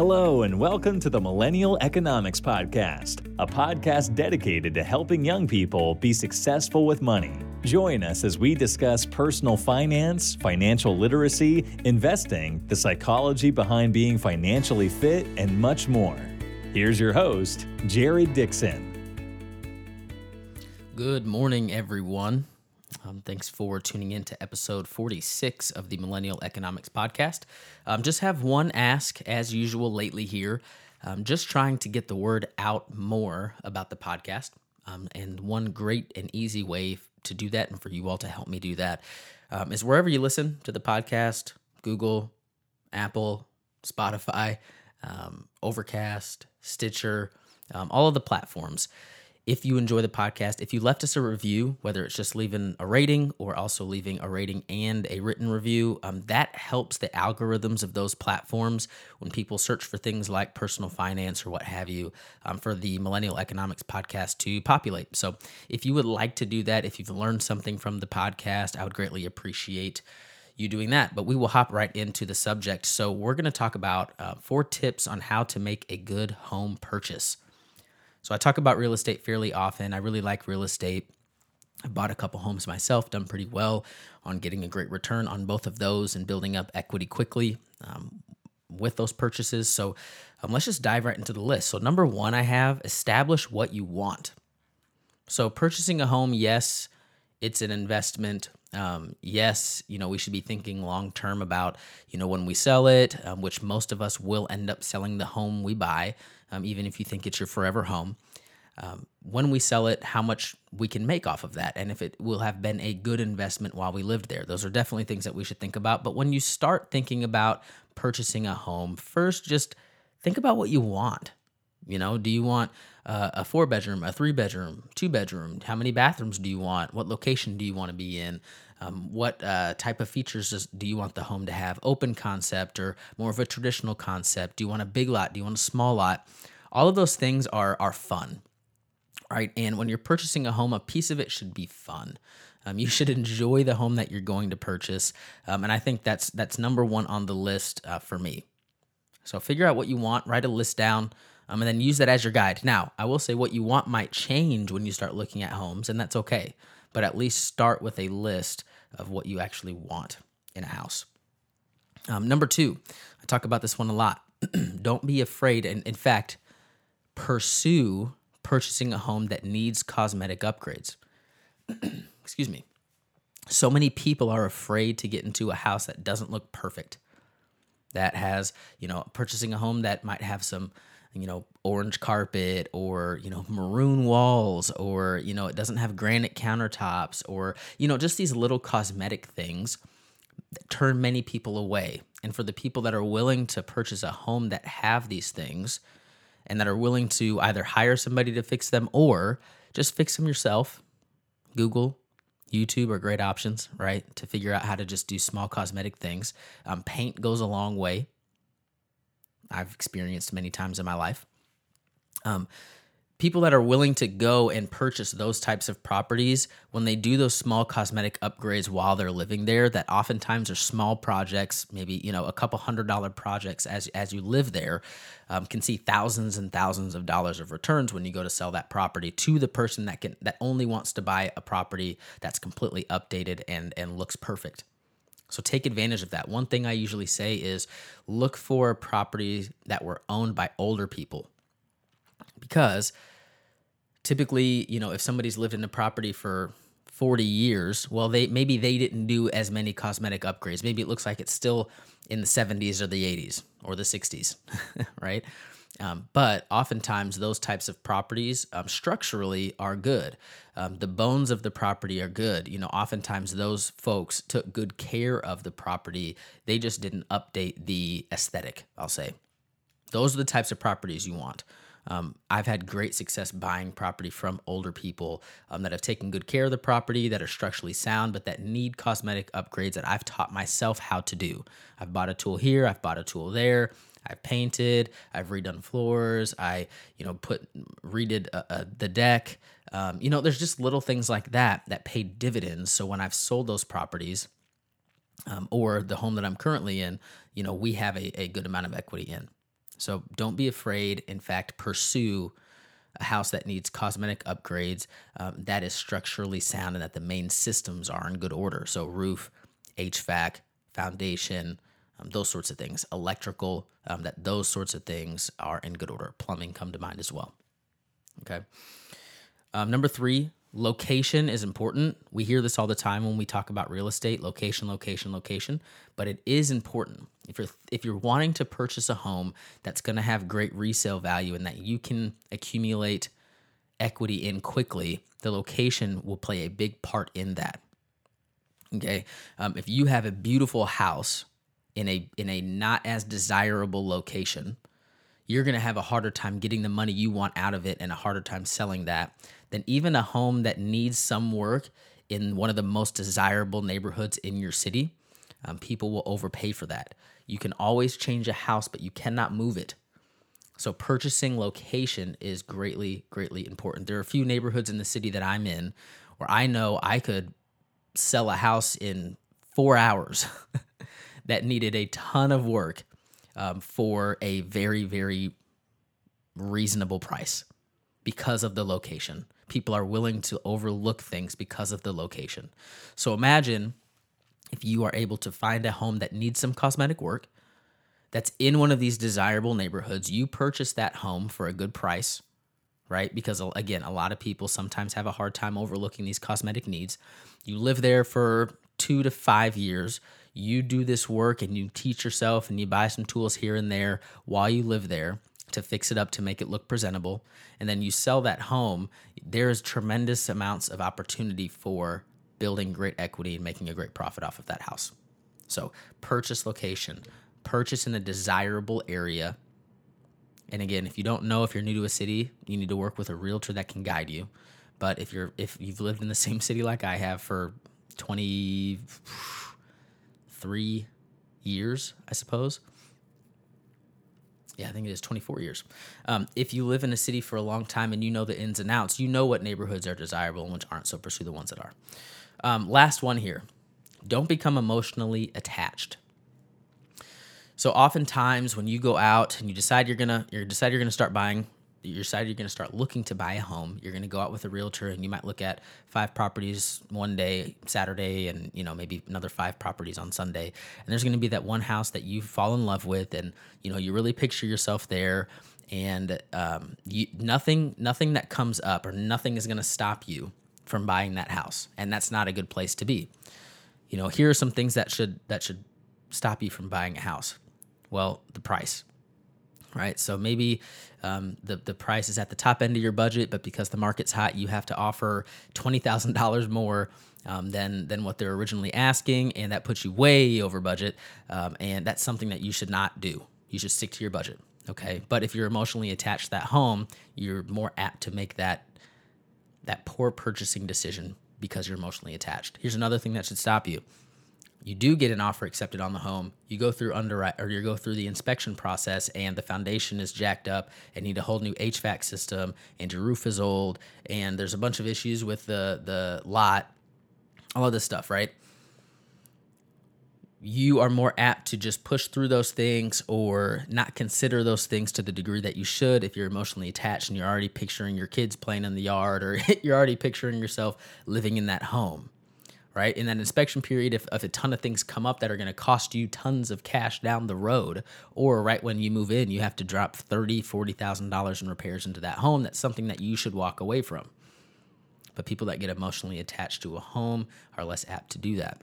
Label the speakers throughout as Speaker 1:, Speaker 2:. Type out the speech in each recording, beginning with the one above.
Speaker 1: Hello, and welcome to the Millennial Economics Podcast, a podcast dedicated to helping young people be successful with money. Join us as we discuss personal finance, financial literacy, investing, the psychology behind being financially fit, and much more. Here's your host, Jared Dixon.
Speaker 2: Good morning, everyone. Um, thanks for tuning in to episode 46 of the Millennial Economics Podcast. Um, just have one ask, as usual, lately here. Um, just trying to get the word out more about the podcast. Um, and one great and easy way to do that, and for you all to help me do that, um, is wherever you listen to the podcast Google, Apple, Spotify, Overcast, Stitcher, all of the platforms if you enjoy the podcast, if you left us a review, whether it's just leaving a rating or also leaving a rating and a written review, um, that helps the algorithms of those platforms when people search for things like personal finance or what have you um, for the Millennial Economics podcast to populate. So if you would like to do that, if you've learned something from the podcast, I would greatly appreciate you doing that. But we will hop right into the subject. So we're going to talk about uh, four tips on how to make a good home purchase. So I talk about real estate fairly often. I really like real estate. I bought a couple homes myself, done pretty well on getting a great return on both of those and building up equity quickly um, with those purchases. So um, let's just dive right into the list. So, number one, I have establish what you want. So, purchasing a home, yes, it's an investment. Um, yes, you know, we should be thinking long term about, you know, when we sell it, um, which most of us will end up selling the home we buy um, even if you think it's your forever home. Um, when we sell it, how much we can make off of that, and if it will have been a good investment while we lived there. Those are definitely things that we should think about. But when you start thinking about purchasing a home, first just think about what you want. You know, do you want uh, a four bedroom, a three bedroom, two bedroom? How many bathrooms do you want? What location do you want to be in? Um, what uh, type of features does, do you want the home to have? Open concept or more of a traditional concept? Do you want a big lot? Do you want a small lot? All of those things are are fun, right? And when you're purchasing a home, a piece of it should be fun. Um, you should enjoy the home that you're going to purchase, um, and I think that's that's number one on the list uh, for me. So figure out what you want, write a list down, um, and then use that as your guide. Now, I will say what you want might change when you start looking at homes, and that's okay. But at least start with a list of what you actually want in a house. Um, number two, I talk about this one a lot. Don't be afraid, and in fact, pursue purchasing a home that needs cosmetic upgrades. Excuse me. So many people are afraid to get into a house that doesn't look perfect. That has, you know, purchasing a home that might have some, you know, orange carpet or, you know, maroon walls or, you know, it doesn't have granite countertops or, you know, just these little cosmetic things that turn many people away. And for the people that are willing to purchase a home that have these things, and that are willing to either hire somebody to fix them or just fix them yourself. Google, YouTube are great options, right? To figure out how to just do small cosmetic things. Um, paint goes a long way. I've experienced many times in my life. Um, people that are willing to go and purchase those types of properties when they do those small cosmetic upgrades while they're living there that oftentimes are small projects maybe you know a couple hundred dollar projects as as you live there um, can see thousands and thousands of dollars of returns when you go to sell that property to the person that can that only wants to buy a property that's completely updated and and looks perfect so take advantage of that. One thing I usually say is look for properties that were owned by older people because typically, you know, if somebody's lived in a property for 40 years, well, they maybe they didn't do as many cosmetic upgrades. Maybe it looks like it's still in the 70s or the 80s or the 60s, right? Um, but oftentimes, those types of properties um, structurally are good. Um, the bones of the property are good. You know, oftentimes those folks took good care of the property. They just didn't update the aesthetic, I'll say. Those are the types of properties you want. Um, I've had great success buying property from older people um, that have taken good care of the property, that are structurally sound, but that need cosmetic upgrades that I've taught myself how to do. I've bought a tool here, I've bought a tool there. I've painted, I've redone floors, I, you know, put redid uh, uh, the deck. Um, you know, there's just little things like that that pay dividends. So when I've sold those properties, um, or the home that I'm currently in, you know, we have a, a good amount of equity in. So don't be afraid. In fact, pursue a house that needs cosmetic upgrades um, that is structurally sound and that the main systems are in good order. So, roof, HVAC, foundation, um, those sorts of things, electrical, um, that those sorts of things are in good order. Plumbing come to mind as well. Okay. Um, number three, location is important. We hear this all the time when we talk about real estate location, location, location, but it is important. If you're if you're wanting to purchase a home that's going to have great resale value and that you can accumulate equity in quickly, the location will play a big part in that. Okay, um, if you have a beautiful house in a in a not as desirable location, you're going to have a harder time getting the money you want out of it and a harder time selling that than even a home that needs some work in one of the most desirable neighborhoods in your city. Um, people will overpay for that. You can always change a house, but you cannot move it. So purchasing location is greatly, greatly important. There are a few neighborhoods in the city that I'm in where I know I could sell a house in four hours that needed a ton of work um, for a very, very reasonable price because of the location. People are willing to overlook things because of the location. So imagine if you are able to find a home that needs some cosmetic work that's in one of these desirable neighborhoods, you purchase that home for a good price, right? Because again, a lot of people sometimes have a hard time overlooking these cosmetic needs. You live there for two to five years. You do this work and you teach yourself and you buy some tools here and there while you live there to fix it up to make it look presentable. And then you sell that home. There's tremendous amounts of opportunity for building great equity and making a great profit off of that house. So, purchase location, purchase in a desirable area. And again, if you don't know if you're new to a city, you need to work with a realtor that can guide you. But if you're if you've lived in the same city like I have for 23 years, I suppose. Yeah, I think it is 24 years. Um, if you live in a city for a long time and you know the ins and outs, you know what neighborhoods are desirable and which aren't, so pursue the ones that are. Um, last one here don't become emotionally attached. So oftentimes when you go out and you decide you're gonna you decide you're gonna start buying you decide you're going to start looking to buy a home. You're going to go out with a realtor and you might look at five properties one day saturday and you know maybe another five properties on sunday. And there's going to be that one house that you fall in love with and you know you really picture yourself there. And um, you, nothing nothing that comes up or nothing is going to stop you from buying that house. And that's not a good place to be. You know here are some things that should that should stop you from buying a house. Well the price right? So maybe um, the the price is at the top end of your budget, but because the market's hot, you have to offer twenty thousand dollars more um, than than what they're originally asking, and that puts you way over budget. Um, and that's something that you should not do. You should stick to your budget, okay? But if you're emotionally attached to that home, you're more apt to make that that poor purchasing decision because you're emotionally attached. Here's another thing that should stop you you do get an offer accepted on the home, you go through underwrite or you go through the inspection process and the foundation is jacked up and need a whole new HVAC system and your roof is old and there's a bunch of issues with the the lot, all of this stuff, right? You are more apt to just push through those things or not consider those things to the degree that you should if you're emotionally attached and you're already picturing your kids playing in the yard or you're already picturing yourself living in that home right? In that inspection period, if, if a ton of things come up that are going to cost you tons of cash down the road, or right when you move in, you have to drop thirty, forty thousand dollars in repairs into that home. That's something that you should walk away from. But people that get emotionally attached to a home are less apt to do that.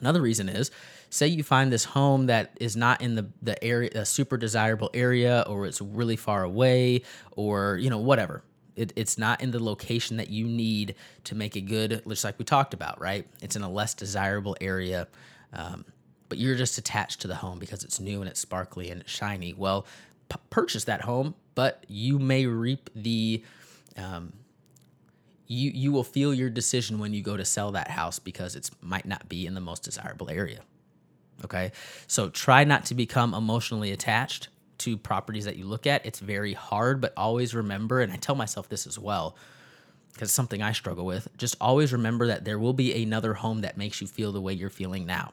Speaker 2: Another reason is, say you find this home that is not in the the area, a super desirable area, or it's really far away, or you know whatever it, it's not in the location that you need to make it good, just like we talked about, right? It's in a less desirable area, um, but you're just attached to the home because it's new and it's sparkly and it's shiny. Well, p- purchase that home, but you may reap the. Um, you you will feel your decision when you go to sell that house because it might not be in the most desirable area. Okay, so try not to become emotionally attached to properties that you look at. It's very hard, but always remember, and I tell myself this as well, because it's something I struggle with. Just always remember that there will be another home that makes you feel the way you're feeling now.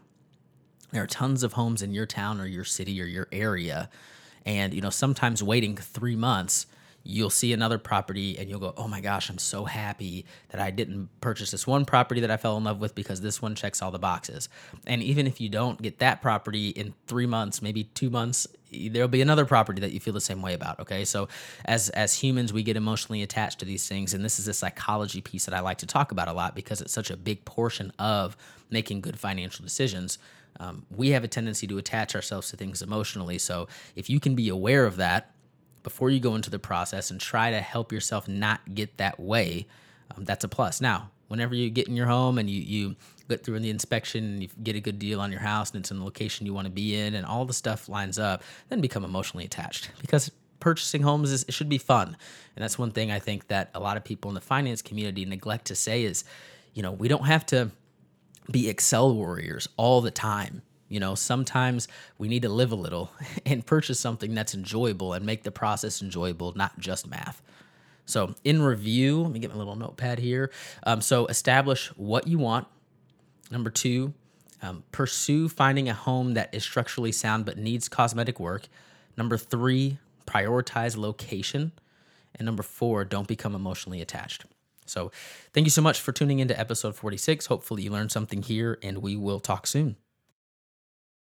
Speaker 2: There are tons of homes in your town or your city or your area, And, you know, sometimes waiting three months, you'll see another property and you'll go, oh my gosh, I'm so happy that I didn't purchase this one property that I fell in love with because this one checks all the boxes. And even if you don't get that property in three months, maybe two months, there'll be another property that you feel the same way about. Okay. So as as humans, we get emotionally attached to these things. And this is a psychology piece that I like to talk about a lot because it's such a big portion of making good financial decisions. Um, we have a tendency to attach ourselves to things emotionally. So if you can be aware of that, before you go into the process and try to help yourself not get that way, um, that's a plus. Now, whenever you get in your home and you, you get through the inspection and you get a good deal on your house and it's in the location you want to be in and all the stuff lines up, then become emotionally attached because purchasing homes is, it should be fun. And that's one thing I think that a lot of people in the finance community neglect to say is, you know, we don't have to be Excel warriors all the time. You know, sometimes we need to live a little and purchase something that's enjoyable and make the process enjoyable, not just math. So, in review, let me get my little notepad here. Um, so, establish what you want. Number two, um, pursue finding a home that is structurally sound but needs cosmetic work. Number three, prioritize location. And number four, don't become emotionally attached. So, thank you so much for tuning into episode 46. Hopefully, you learned something here, and we will talk soon.